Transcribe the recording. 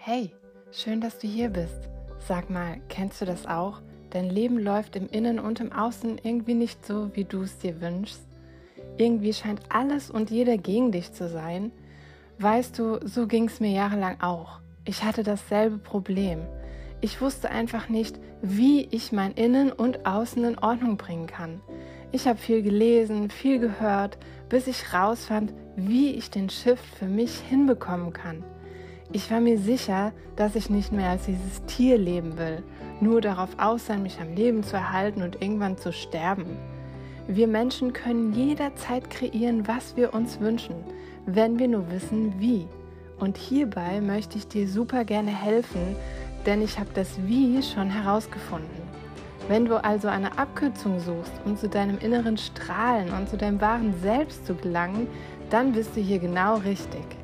Hey, schön, dass du hier bist. Sag mal, kennst du das auch? Dein Leben läuft im Innen und im Außen irgendwie nicht so, wie du es dir wünschst. Irgendwie scheint alles und jeder gegen dich zu sein. Weißt du, so ging es mir jahrelang auch. Ich hatte dasselbe Problem. Ich wusste einfach nicht, wie ich mein Innen und Außen in Ordnung bringen kann. Ich habe viel gelesen, viel gehört, bis ich rausfand, wie ich den Shift für mich hinbekommen kann. Ich war mir sicher, dass ich nicht mehr als dieses Tier leben will, nur darauf aus sein, mich am Leben zu erhalten und irgendwann zu sterben. Wir Menschen können jederzeit kreieren, was wir uns wünschen, wenn wir nur wissen, wie. Und hierbei möchte ich dir super gerne helfen, denn ich habe das Wie schon herausgefunden. Wenn du also eine Abkürzung suchst, um zu deinem inneren Strahlen und zu deinem wahren Selbst zu gelangen, dann bist du hier genau richtig.